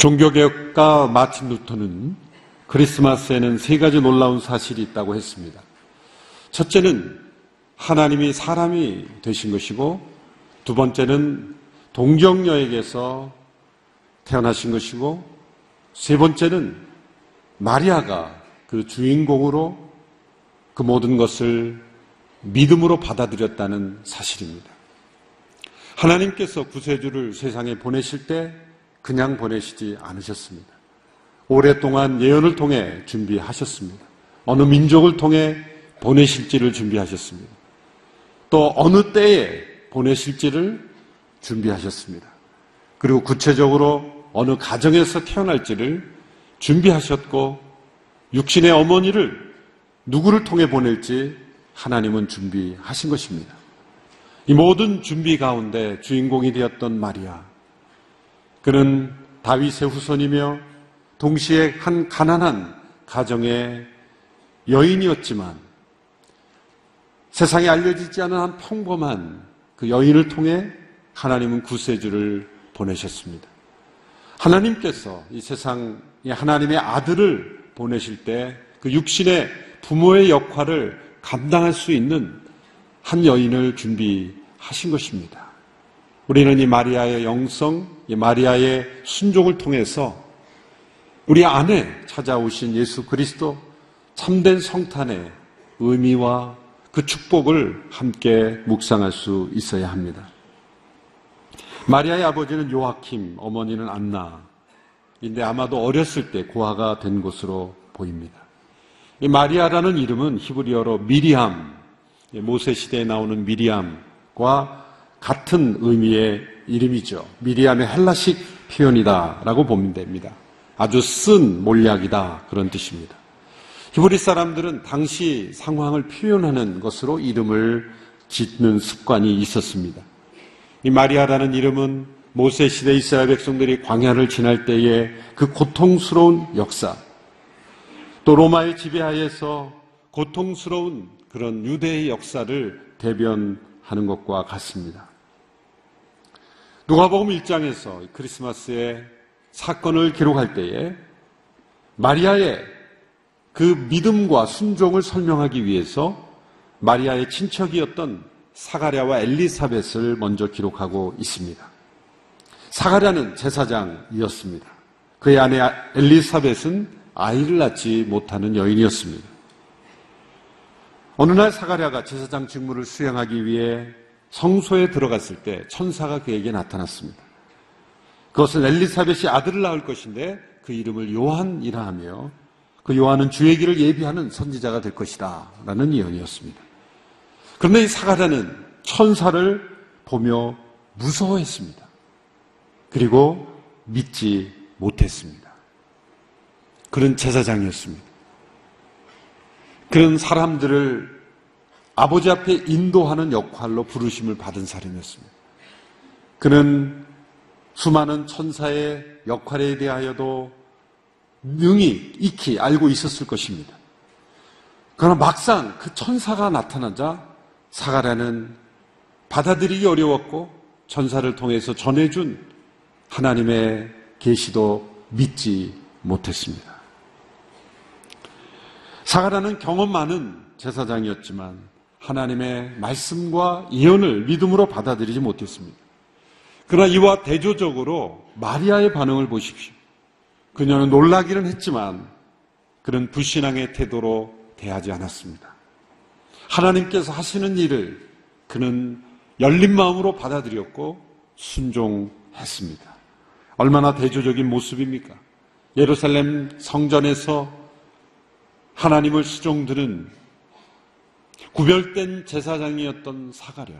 종교개혁가 마틴 루터는 크리스마스에는 세 가지 놀라운 사실이 있다고 했습니다. 첫째는 하나님이 사람이 되신 것이고, 두 번째는 동정녀에게서 태어나신 것이고, 세 번째는 마리아가 그 주인공으로 그 모든 것을 믿음으로 받아들였다는 사실입니다. 하나님께서 구세주를 세상에 보내실 때 그냥 보내시지 않으셨습니다. 오랫동안 예언을 통해 준비하셨습니다. 어느 민족을 통해 보내실지를 준비하셨습니다. 또 어느 때에 보내실지를 준비하셨습니다. 그리고 구체적으로 어느 가정에서 태어날지를 준비하셨고 육신의 어머니를 누구를 통해 보낼지 하나님은 준비하신 것입니다. 이 모든 준비 가운데 주인공이 되었던 마리아. 그는 다윗의 후손이며 동시에 한 가난한 가정의 여인이었지만 세상에 알려지지 않은 한 평범한 그 여인을 통해 하나님은 구세주를 보내셨습니다. 하나님께서 이 세상에 하나님의 아들을 보내실 때 그 육신의 부모의 역할을 감당할 수 있는 한 여인을 준비하신 것입니다. 우리는 이 마리아의 영성, 이 마리아의 순종을 통해서 우리 안에 찾아오신 예수 그리스도 참된 성탄의 의미와 그 축복을 함께 묵상할 수 있어야 합니다. 마리아의 아버지는 요아킴, 어머니는 안나인데 아마도 어렸을 때 고아가 된 것으로 보입니다. 이 마리아라는 이름은 히브리어로 미리암, 모세 시대에 나오는 미리암과 같은 의미의 이름이죠. 미리암의 헬라식 표현이다라고 보면 됩니다. 아주 쓴 몰약이다 그런 뜻입니다. 히브리 사람들은 당시 상황을 표현하는 것으로 이름을 짓는 습관이 있었습니다. 이 마리아라는 이름은 모세 시대 이스라엘 백성들이 광야를 지날 때의 그 고통스러운 역사, 또 로마의 지배하에서 고통스러운 그런 유대의 역사를 대변하는 것과 같습니다. 누가복음 1장에서 크리스마스의 사건을 기록할 때에 마리아의 그 믿음과 순종을 설명하기 위해서 마리아의 친척이었던 사가랴와 엘리사벳을 먼저 기록하고 있습니다. 사가랴는 제사장이었습니다. 그의 아내 엘리사벳은 아이를 낳지 못하는 여인이었습니다. 어느 날 사가랴가 제사장 직무를 수행하기 위해 성소에 들어갔을 때 천사가 그에게 나타났습니다. 그것은 엘리사벳이 아들을 낳을 것인데 그 이름을 요한이라 하며 그 요한은 주의 길을 예비하는 선지자가 될 것이다. 라는 예언이었습니다. 그런데 이 사가랴는 천사를 보며 무서워했습니다. 그리고 믿지 못했습니다. 그런 제사장이었습니다. 그런 사람들을 아버지 앞에 인도하는 역할로 부르심을 받은 사람이었습니다. 그는 수많은 천사의 역할에 대하여도 능히 익히 알고 있었을 것입니다. 그러나 막상 그 천사가 나타나자 사가랴는 받아들이기 어려웠고 천사를 통해서 전해준 하나님의 계시도 믿지 못했습니다. 사가랴는 경험 많은 제사장이었지만 하나님의 말씀과 예언을 믿음으로 받아들이지 못했습니다. 그러나 이와 대조적으로 마리아의 반응을 보십시오. 그녀는 놀라기는 했지만 그런 불신앙의 태도로 대하지 않았습니다. 하나님께서 하시는 일을 그는 열린 마음으로 받아들였고 순종했습니다. 얼마나 대조적인 모습입니까? 예루살렘 성전에서 하나님을 수종드는 구별된 제사장이었던 사가랴.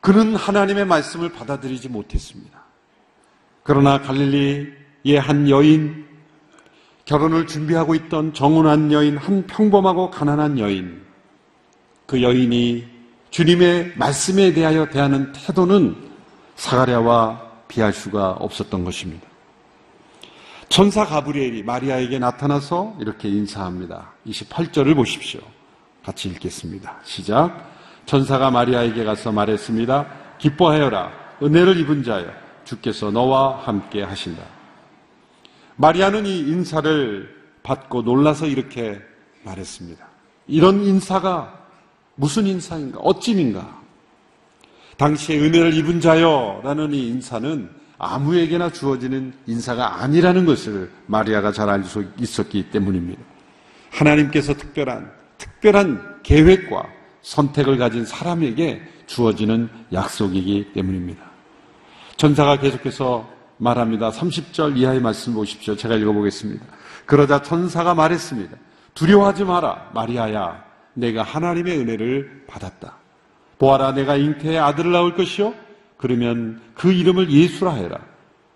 그는 하나님의 말씀을 받아들이지 못했습니다. 그러나 갈릴리의 한 여인, 결혼을 준비하고 있던 정운한 여인, 한 평범하고 가난한 여인, 그 여인이 주님의 말씀에 대하여 대하는 태도는 사가랴와 비할 수가 없었던 것입니다. 천사 가브리엘이 마리아에게 나타나서 이렇게 인사합니다. 28절을 보십시오. 같이 읽겠습니다. 시작. 천사가 마리아에게 가서 말했습니다. 기뻐하여라. 은혜를 입은 자여. 주께서 너와 함께 하신다. 마리아는 이 인사를 받고 놀라서 이렇게 말했습니다. 이런 인사가 무슨 인사인가? 어찌인가? 당시에 은혜를 입은 자여라는 이 인사는 아무에게나 주어지는 인사가 아니라는 것을 마리아가 잘 알고 있었기 때문입니다. 하나님께서 특별한, 특별한 계획과 선택을 가진 사람에게 주어지는 약속이기 때문입니다. 천사가 계속해서 말합니다. 30절 이하의 말씀 보십시오. 제가 읽어보겠습니다. 그러자 천사가 말했습니다. 두려워하지 마라. 마리아야. 내가 하나님의 은혜를 받았다. 보아라. 내가 잉태의 아들을 낳을 것이요. 그러면 그 이름을 예수라 해라.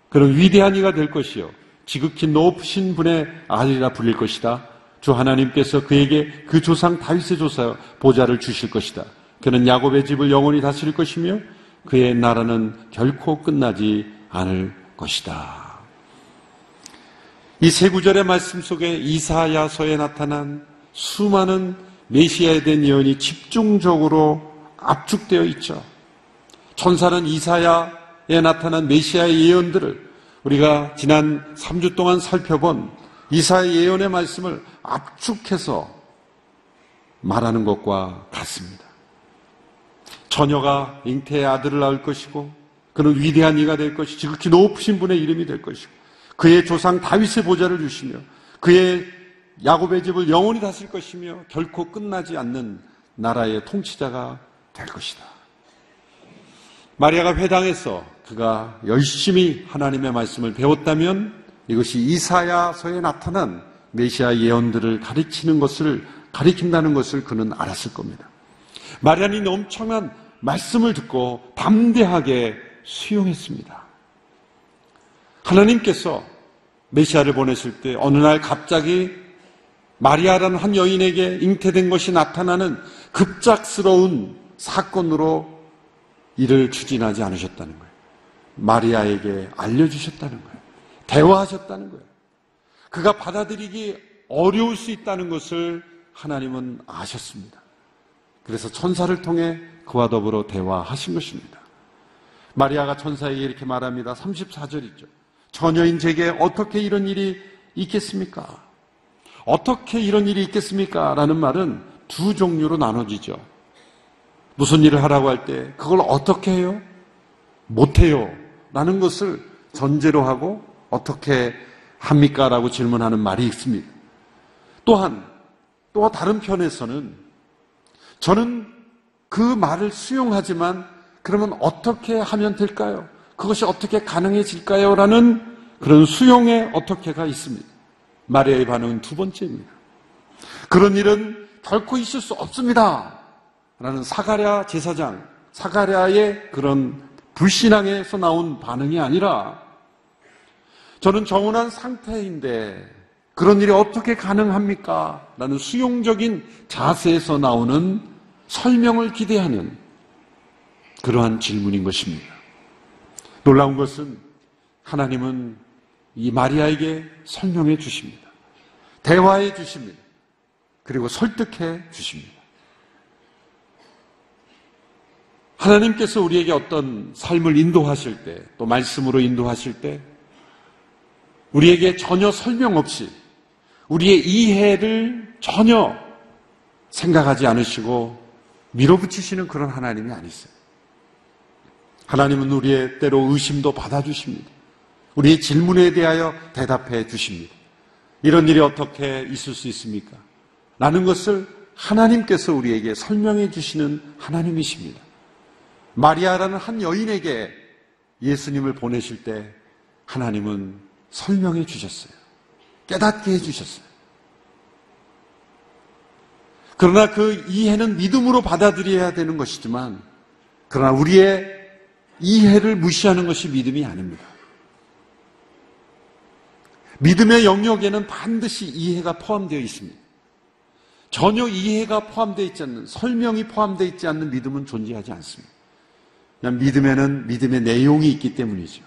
그런 위대한 이가 될 것이요. 지극히 높으신 분의 아들이라 불릴 것이다. 주 하나님께서 그에게 그 조상 다윗의 조사 보좌를 주실 것이다. 그는 야곱의 집을 영원히 다스릴 것이며 그의 나라는 결코 끝나지 않을 것이다. 이 세 구절의 말씀 속에 이사야서에 나타난 수많은 메시아에 대한 예언이 집중적으로 압축되어 있죠. 천사는 이사야에 나타난 메시아의 예언들을 우리가 지난 3주 동안 살펴본 이사의 예언의 말씀을 압축해서 말하는 것과 같습니다. 처녀가 잉태의 아들을 낳을 것이고 그는 위대한 이가 될 것이 지극히 높으신 분의 이름이 될 것이고 그의 조상 다윗의 보좌를 주시며 그의 야곱의 집을 영원히 다스릴 것이며 결코 끝나지 않는 나라의 통치자가 될 것이다. 마리아가 회당에서 그가 열심히 하나님의 말씀을 배웠다면 이것이 이사야서에 나타난 메시아 예언들을 가리키는 것을 가리킨다는 것을 그는 알았을 겁니다. 마리아는 엄청난 말씀을 듣고 담대하게 수용했습니다. 하나님께서 메시아를 보내실 때 어느 날 갑자기 마리아라는 한 여인에게 잉태된 것이 나타나는 급작스러운 사건으로 이를 추진하지 않으셨다는 거예요. 마리아에게 알려주셨다는 거예요. 대화하셨다는 거예요. 그가 받아들이기 어려울 수 있다는 것을 하나님은 아셨습니다. 그래서 천사를 통해 그와 더불어 대화하신 것입니다. 마리아가 천사에게 이렇게 말합니다. 34절 있죠. 처녀인 제게 어떻게 이런 일이 있겠습니까? 어떻게 이런 일이 있겠습니까? 라는 말은 두 종류로 나눠지죠. 무슨 일을 하라고 할 때 그걸 어떻게 해요? 못해요. 라는 것을 전제로 하고 어떻게 합니까? 라고 질문하는 말이 있습니다. 또한 또 다른 편에서는 저는 그 말을 수용하지만 그러면 어떻게 하면 될까요? 그것이 어떻게 가능해질까요? 라는 그런 수용의 어떻게가 있습니다. 마리아의 반응은 두 번째입니다. 그런 일은 결코 있을 수 없습니다. 라는 사가랴 제사장, 사가랴의 그런 불신앙에서 나온 반응이 아니라 저는 정운한 상태인데 그런 일이 어떻게 가능합니까? 라는 수용적인 자세에서 나오는 설명을 기대하는 그러한 질문인 것입니다. 놀라운 것은 하나님은 이 마리아에게 설명해 주십니다. 대화해 주십니다. 그리고 설득해 주십니다. 하나님께서 우리에게 어떤 삶을 인도하실 때, 또 말씀으로 인도하실 때, 우리에게 전혀 설명 없이, 우리의 이해를 전혀 생각하지 않으시고 밀어붙이시는 그런 하나님이 아니세요. 하나님은 우리의 때로 의심도 받아주십니다. 우리의 질문에 대하여 대답해 주십니다. 이런 일이 어떻게 있을 수 있습니까? 라는 것을 하나님께서 우리에게 설명해 주시는 하나님이십니다. 마리아라는 한 여인에게 예수님을 보내실 때 하나님은 설명해 주셨어요. 깨닫게 해 주셨어요. 그러나 그 이해는 믿음으로 받아들여야 되는 것이지만, 그러나 우리의 이해를 무시하는 것이 믿음이 아닙니다. 믿음의 영역에는 반드시 이해가 포함되어 있습니다. 전혀 이해가 포함되어 있지 않는, 설명이 포함되어 있지 않는 믿음은 존재하지 않습니다. 믿음에는 믿음의 내용이 있기 때문이죠.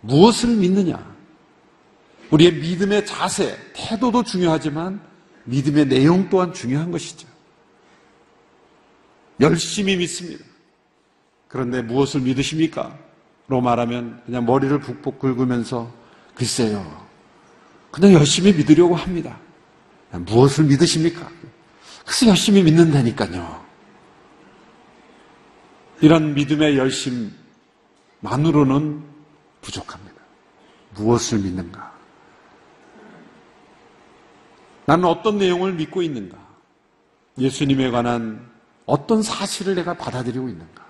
무엇을 믿느냐? 우리의 믿음의 자세, 태도도 중요하지만 믿음의 내용 또한 중요한 것이죠. 열심히 믿습니다. 그런데 무엇을 믿으십니까? 로 말하면 그냥 머리를 북북 긁으면서 글쎄요. 그냥 열심히 믿으려고 합니다. 무엇을 믿으십니까? 그래서 열심히 믿는다니까요. 이런 믿음의 열심만으로는 부족합니다. 무엇을 믿는가? 나는 어떤 내용을 믿고 있는가? 예수님에 관한 어떤 사실을 내가 받아들이고 있는가?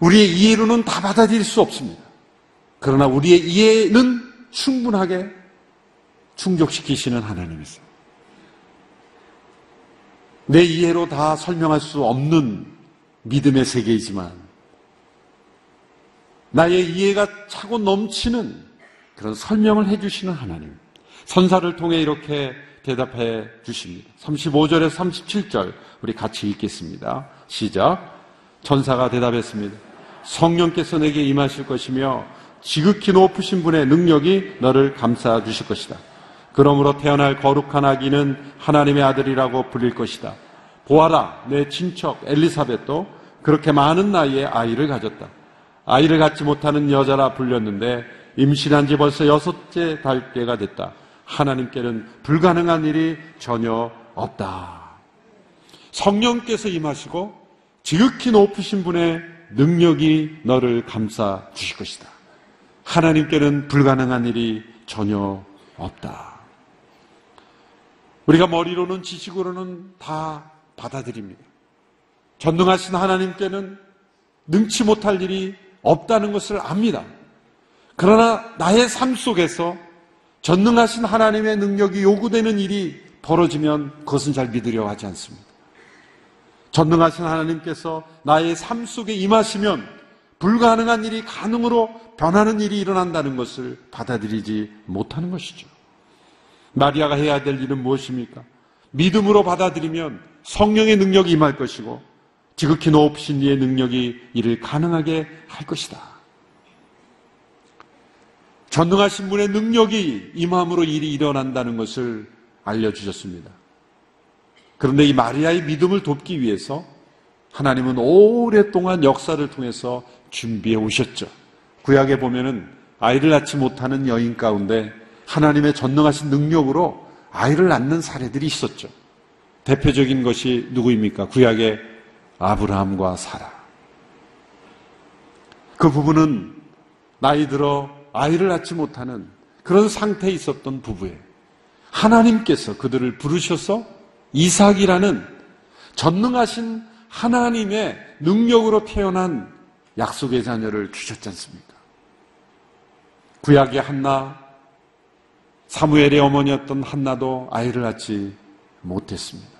우리의 이해로는 다 받아들일 수 없습니다. 그러나 우리의 이해는 충분하게 충족시키시는 하나님이세요. 내 이해로 다 설명할 수 없는 믿음의 세계이지만 나의 이해가 차고 넘치는 그런 설명을 해주시는 하나님. 선사를 통해 이렇게 대답해 주십니다. 35절에서 37절 우리 같이 읽겠습니다. 시작. 천사가 대답했습니다. 성령께서 내게 임하실 것이며 지극히 높으신 분의 능력이 너를 감싸 주실 것이다. 그러므로 태어날 거룩한 아기는 하나님의 아들이라고 불릴 것이다. 보아라, 내 친척 엘리사벳도 그렇게 많은 나이에 아이를 가졌다. 아이를 갖지 못하는 여자라 불렸는데 임신한 지 벌써 여섯째 달째가 됐다. 하나님께는 불가능한 일이 전혀 없다. 성령께서 임하시고 지극히 높으신 분의 능력이 너를 감싸 주실 것이다. 하나님께는 불가능한 일이 전혀 없다. 우리가 머리로는 지식으로는 다 받아들입니다. 전능하신 하나님께는 능치 못할 일이 없다는 것을 압니다. 그러나 나의 삶 속에서 전능하신 하나님의 능력이 요구되는 일이 벌어지면 그것은 잘 믿으려 하지 않습니다. 전능하신 하나님께서 나의 삶 속에 임하시면 불가능한 일이 가능으로 변하는 일이 일어난다는 것을 받아들이지 못하는 것이죠. 마리아가 해야 될 일은 무엇입니까? 믿음으로 받아들이면 성령의 능력이 임할 것이고 지극히 높으신 이의 능력이 이를 가능하게 할 것이다. 전능하신 분의 능력이 임함으로 일이 일어난다는 것을 알려주셨습니다. 그런데 이 마리아의 믿음을 돕기 위해서 하나님은 오랫동안 역사를 통해서 준비해 오셨죠. 구약에 보면은 아이를 낳지 못하는 여인 가운데 하나님의 전능하신 능력으로 아이를 낳는 사례들이 있었죠. 대표적인 것이 누구입니까? 구약의 아브라함과 사라. 그 부부는 나이 들어 아이를 낳지 못하는 그런 상태에 있었던 부부예요. 하나님께서 그들을 부르셔서 이삭이라는 전능하신 하나님의 능력으로 태어난 약속의 자녀를 주셨지 않습니까? 구약의 한나, 사무엘의 어머니였던 한나도 아이를 낳지 못했습니다.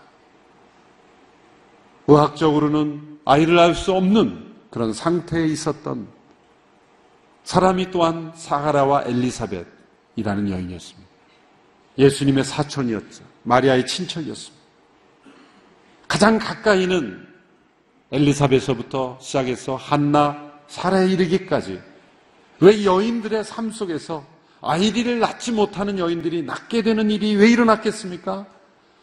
의학적으로는 아이를 낳을 수 없는 그런 상태에 있었던 사람이 또한 사가라와 엘리사벳이라는 여인이었습니다. 예수님의 사촌이었죠. 마리아의 친척이었습니다. 가장 가까이는 엘리사벳서부터 시작해서 한나, 사라에 이르기까지 왜 여인들의 삶 속에서 아이를 낳지 못하는 여인들이 낳게 되는 일이 왜 일어났겠습니까?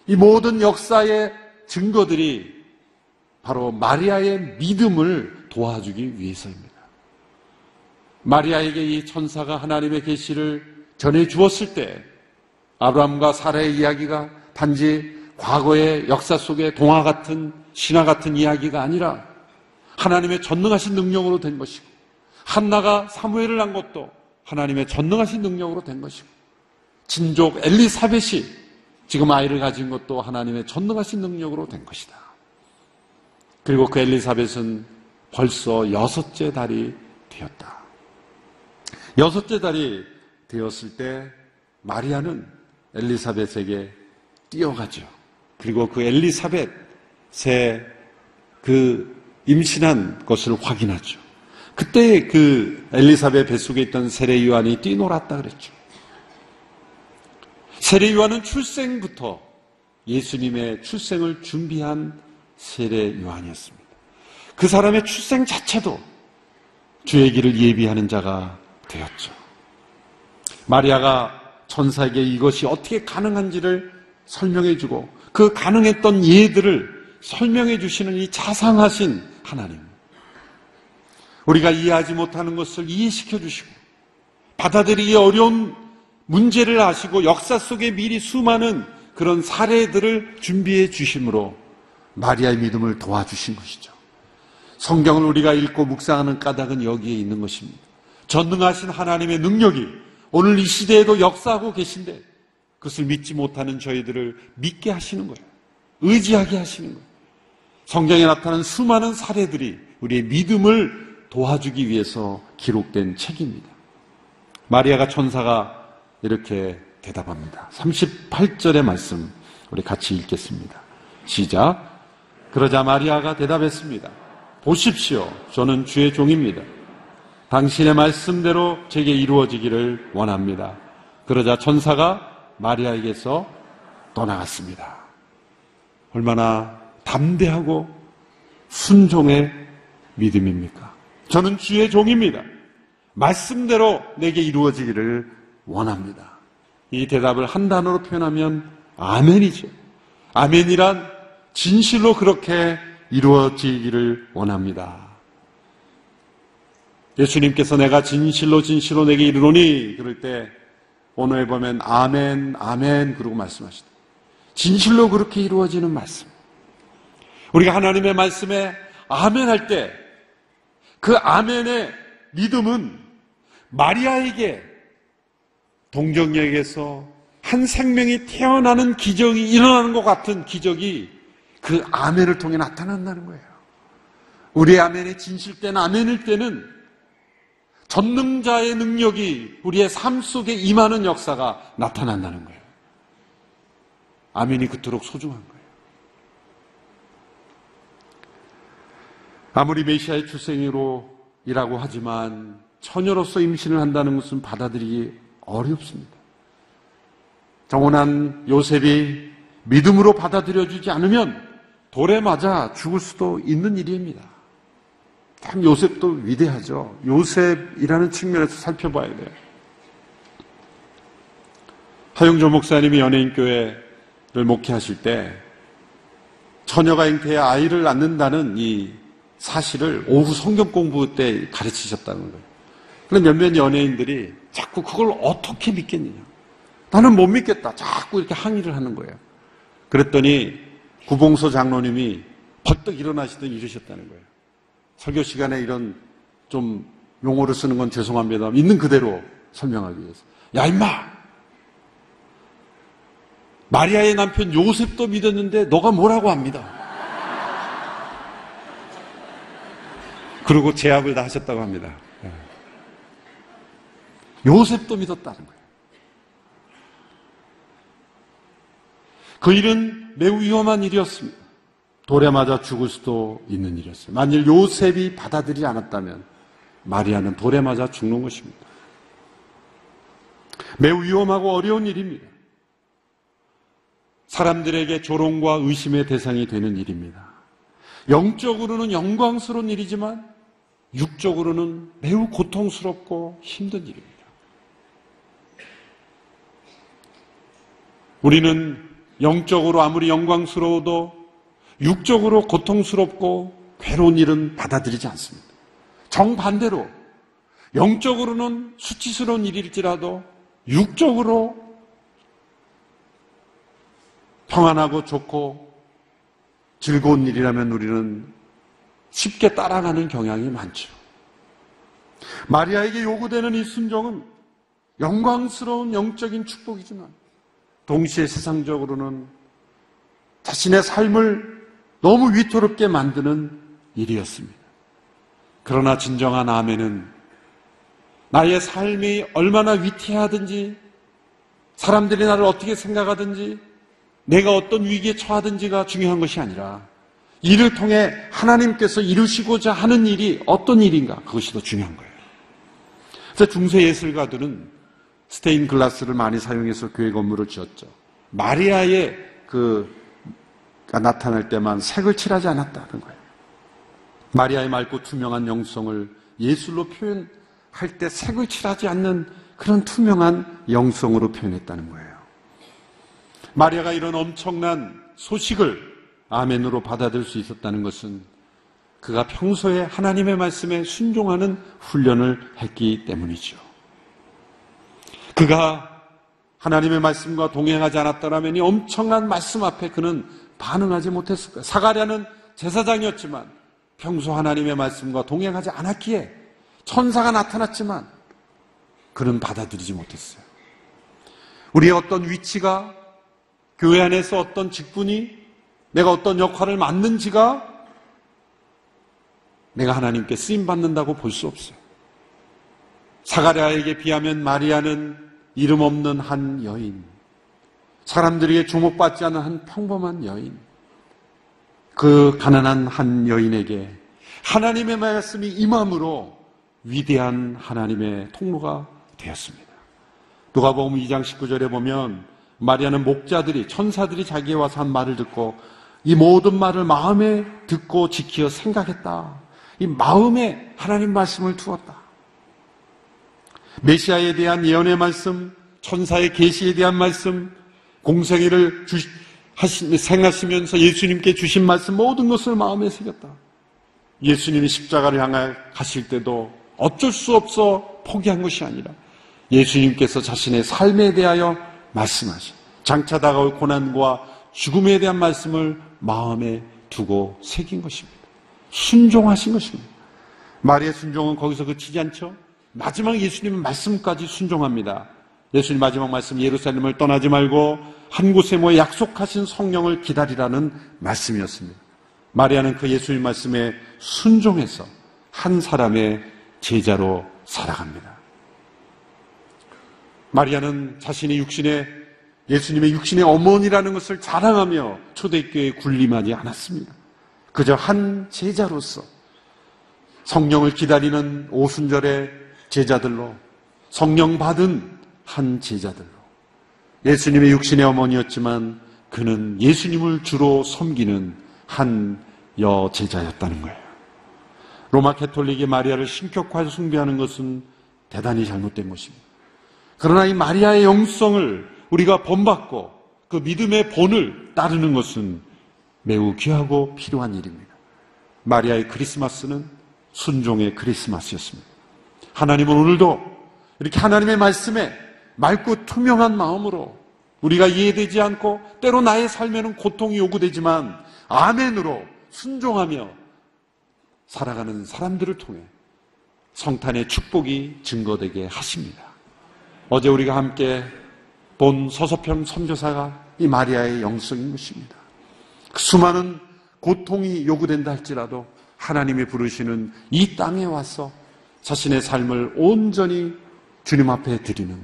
이 모든 역사의 증거들이 바로 마리아의 믿음을 도와주기 위해서입니다. 마리아에게 이 천사가 하나님의 계시를 전해 주었을 때 아브라함과 사라의 이야기가 단지 과거의 역사 속의 동화 같은 신화 같은 이야기가 아니라 하나님의 전능하신 능력으로 된 것이고 한나가 사무엘을 낳은 것도 하나님의 전능하신 능력으로 된 것이고 진족 엘리사벳이 지금 아이를 가진 것도 하나님의 전능하신 능력으로 된 것이다. 그리고 그 엘리사벳은 벌써 여섯째 달이 되었다. 여섯째 달이 되었을 때 마리아는 엘리사벳에게 뛰어가죠. 그리고 그 엘리사벳의 그 임신한 것을 확인하죠. 그때 그 엘리사벳 뱃속에 있던 세례 요한이 뛰놀았다 그랬죠. 세례 요한은 출생부터 예수님의 출생을 준비한 세례 요한이었습니다. 그 사람의 출생 자체도 주의 길을 예비하는 자가 되었죠. 마리아가 천사에게 이것이 어떻게 가능한지를 설명해 주고 그 가능했던 예들을 설명해 주시는 이 자상하신 하나님. 우리가 이해하지 못하는 것을 이해시켜 주시고 받아들이기 어려운 문제를 아시고 역사 속에 미리 수많은 그런 사례들을 준비해 주심으로 마리아의 믿음을 도와주신 것이죠. 성경을 우리가 읽고 묵상하는 까닭은 여기에 있는 것입니다. 전능하신 하나님의 능력이 오늘 이 시대에도 역사하고 계신데 그것을 믿지 못하는 저희들을 믿게 하시는 거예요. 의지하게 하시는 거예요. 성경에 나타난 수많은 사례들이 우리의 믿음을 도와주기 위해서 기록된 책입니다. 마리아가 천사가 이렇게 대답합니다. 38절의 말씀 우리 같이 읽겠습니다. 시작. 그러자 마리아가 대답했습니다. 보십시오. 저는 주의 종입니다. 당신의 말씀대로 제게 이루어지기를 원합니다. 그러자 천사가 마리아에게서 떠나갔습니다. 얼마나 담대하고 순종의 믿음입니까? 저는 주의 종입니다. 말씀대로 내게 이루어지기를 원합니다. 이 대답을 한 단어로 표현하면 아멘이죠. 아멘이란 진실로 그렇게 이루어지기를 원합니다. 예수님께서 내가 진실로 진실로 내게 이르노니 그럴 때 오늘 보면 아멘 아멘 그러고 말씀하시다. 진실로 그렇게 이루어지는 말씀. 우리가 하나님의 말씀에 아멘 할 때 그 아멘의 믿음은 마리아에게 동정역에서 한 생명이 태어나는 기적이 일어나는 것 같은 기적이 그 아멘을 통해 나타난다는 거예요. 우리의 아멘의 진실된 아멘일 때는 전능자의 능력이 우리의 삶 속에 임하는 역사가 나타난다는 거예요. 아멘이 그토록 소중한 거예요. 아무리 메시아의 출생으로이라고 하지만 처녀로서 임신을 한다는 것은 받아들이기 어렵습니다. 정혼한 요셉이 믿음으로 받아들여주지 않으면 돌에 맞아 죽을 수도 있는 일입니다. 참 요셉도 위대하죠. 요셉이라는 측면에서 살펴봐야 돼요. 하용조 목사님이 연예인교회를 목회하실 때 처녀가 잉태해 아이를 낳는다는 이 사실을 오후 성경 공부 때 가르치셨다는 거예요. 그런데 몇몇 연예인들이 자꾸 그걸 어떻게 믿겠느냐. 나는 못 믿겠다. 자꾸 이렇게 항의를 하는 거예요. 그랬더니 구봉소 장로님이 벌떡 일어나시더니 이러셨다는 거예요. 설교 시간에 이런 좀 용어를 쓰는 건 죄송합니다. 있는 그대로 설명하기 위해서. 야, 임마! 마리아의 남편 요셉도 믿었는데 너가 뭐라고 합니다. 그리고 제압을 다 하셨다고 합니다. 예. 요셉도 믿었다는 거예요. 그 일은 매우 위험한 일이었습니다. 돌에 맞아 죽을 수도 있는 일이었어요. 만일 요셉이 받아들이지 않았다면 마리아는 돌에 맞아 죽는 것입니다. 매우 위험하고 어려운 일입니다. 사람들에게 조롱과 의심의 대상이 되는 일입니다. 영적으로는 영광스러운 일이지만 육적으로는 매우 고통스럽고 힘든 일입니다. 우리는 영적으로 아무리 영광스러워도 육적으로 고통스럽고 괴로운 일은 받아들이지 않습니다. 정반대로 영적으로는 수치스러운 일일지라도 육적으로 평안하고 좋고 즐거운 일이라면 우리는 쉽게 따라가는 경향이 많죠. 마리아에게 요구되는 이 순종은 영광스러운 영적인 축복이지만 동시에 세상적으로는 자신의 삶을 너무 위태롭게 만드는 일이었습니다. 그러나 진정한 아멘은 나의 삶이 얼마나 위태하든지 사람들이 나를 어떻게 생각하든지 내가 어떤 위기에 처하든지가 중요한 것이 아니라 이를 통해 하나님께서 이루시고자 하는 일이 어떤 일인가 그것이 더 중요한 거예요. 그래서 중세 예술가들은 스테인 글라스를 많이 사용해서 교회 건물을 지었죠. 마리아의 그가 나타날 때만 색을 칠하지 않았다는 거예요. 마리아의 맑고 투명한 영성을 예술로 표현할 때 색을 칠하지 않는 그런 투명한 영성으로 표현했다는 거예요. 마리아가 이런 엄청난 소식을 아멘으로 받아들일 수 있었다는 것은 그가 평소에 하나님의 말씀에 순종하는 훈련을 했기 때문이죠. 그가 하나님의 말씀과 동행하지 않았더라면 이 엄청난 말씀 앞에 그는 반응하지 못했을 거예요. 사가랴는 제사장이었지만 평소 하나님의 말씀과 동행하지 않았기에 천사가 나타났지만 그는 받아들이지 못했어요. 우리의 어떤 위치가 교회 안에서 어떤 직분이 내가 어떤 역할을 맡는지가 내가 하나님께 쓰임 받는다고 볼 수 없어요. 사가랴에게 비하면 마리아는 이름 없는 한 여인, 사람들에게 주목받지 않은 한 평범한 여인, 그 가난한 한 여인에게 하나님의 말씀이 임함으로 위대한 하나님의 통로가 되었습니다. 누가복음 2장 19절에 보면 마리아는 목자들이 천사들이 자기에 와서 한 말을 듣고 이 모든 말을 마음에 듣고 지키어 생각했다. 이 마음에 하나님 말씀을 두었다. 메시아에 대한 예언의 말씀, 천사의 계시에 대한 말씀, 공생애를 주, 하시, 생하시면서 예수님께 주신 말씀 모든 것을 마음에 새겼다. 예수님이 십자가를 향해 가실 때도 어쩔 수 없어 포기한 것이 아니라 예수님께서 자신의 삶에 대하여 말씀하신 장차 다가올 고난과 죽음에 대한 말씀을 마음에 두고 새긴 것입니다. 순종하신 것입니다. 마리의 순종은 거기서 그치지 않죠? 마지막 예수님의 말씀까지 순종합니다. 예수님 마지막 말씀 예루살렘을 떠나지 말고 한 곳에 모여 약속하신 성령을 기다리라는 말씀이었습니다. 마리아는 그 예수님 말씀에 순종해서 한 사람의 제자로 살아갑니다. 마리아는 자신의 육신의 예수님의 육신의 어머니라는 것을 자랑하며 초대교회에 군림하지 않았습니다. 그저 한 제자로서 성령을 기다리는 오순절의 제자들로 성령 받은 한 제자들로 예수님의 육신의 어머니였지만 그는 예수님을 주로 섬기는 한 여제자였다는 거예요. 로마 캐톨릭이 마리아를 신격화 숭배하는 것은 대단히 잘못된 것입니다. 그러나 이 마리아의 영성을 우리가 본받고 그 믿음의 본을 따르는 것은 매우 귀하고 필요한 일입니다. 마리아의 크리스마스는 순종의 크리스마스였습니다. 하나님은 오늘도 이렇게 하나님의 말씀에 맑고 투명한 마음으로 우리가 이해되지 않고 때로 나의 삶에는 고통이 요구되지만 아멘으로 순종하며 살아가는 사람들을 통해 성탄의 축복이 증거되게 하십니다. 어제 우리가 함께 본 서서평 선교사가 이 마리아의 영성인 것입니다. 그 수많은 고통이 요구된다 할지라도 하나님이 부르시는 이 땅에 와서 자신의 삶을 온전히 주님 앞에 드리는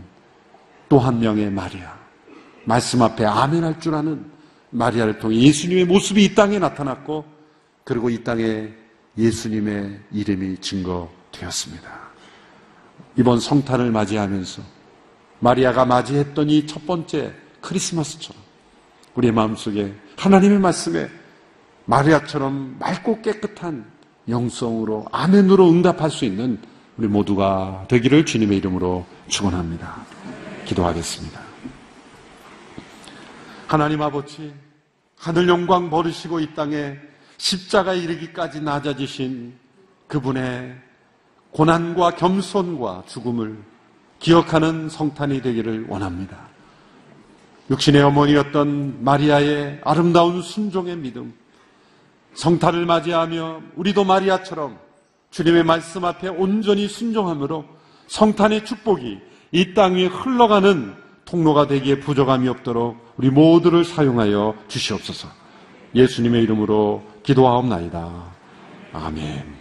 또 한 명의 마리아. 말씀 앞에 아멘 할 줄 아는 마리아를 통해 예수님의 모습이 이 땅에 나타났고 그리고 이 땅에 예수님의 이름이 증거되었습니다. 이번 성탄을 맞이하면서 마리아가 맞이했던 이 첫 번째 크리스마스처럼 우리의 마음속에 하나님의 말씀에 마리아처럼 맑고 깨끗한 영성으로 아멘으로 응답할 수 있는 우리 모두가 되기를 주님의 이름으로 축원합니다. 기도하겠습니다. 하나님 아버지 하늘 영광 버리시고 이 땅에 십자가에 이르기까지 낮아지신 그분의 고난과 겸손과 죽음을 기억하는 성탄이 되기를 원합니다. 육신의 어머니였던 마리아의 아름다운 순종의 믿음, 성탄을 맞이하며 우리도 마리아처럼 주님의 말씀 앞에 온전히 순종함으로 성탄의 축복이 이 땅 위에 흘러가는 통로가 되기에 부족함이 없도록 우리 모두를 사용하여 주시옵소서. 예수님의 이름으로 기도하옵나이다. 아멘.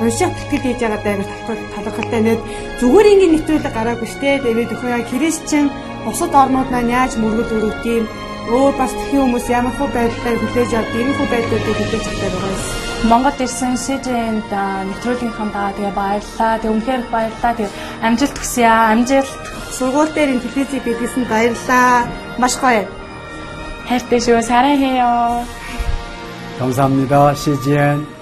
унших бэлтгэл хийж байгаа даа талхал талхалтай нэт зүгээр ингээд нэвтрүүлэг гараагүй штэ тэгээд өхөө яа христчэн бусад орнууд маань яаж мөргөл өрөвт юм өөр бас тхэн хүмүүс ямар хөө байдлаар хүлээж авд ийм хөө байдлуудыг хүлээж авдаг байгаа юм. Монгол ирсэн СЖН-д нэвтрүүлгийнхаа даа тэгээ баярлаа. Тэгээ үнэхээр их баярлаа. Тэгээ амжилт хүсье аа. Амжилт. Сургууль дээр ин телевизийг бидлсэн баярлаа. Маш гоё. хайртай шүү. 사랑해요. 감사합니다. CGN.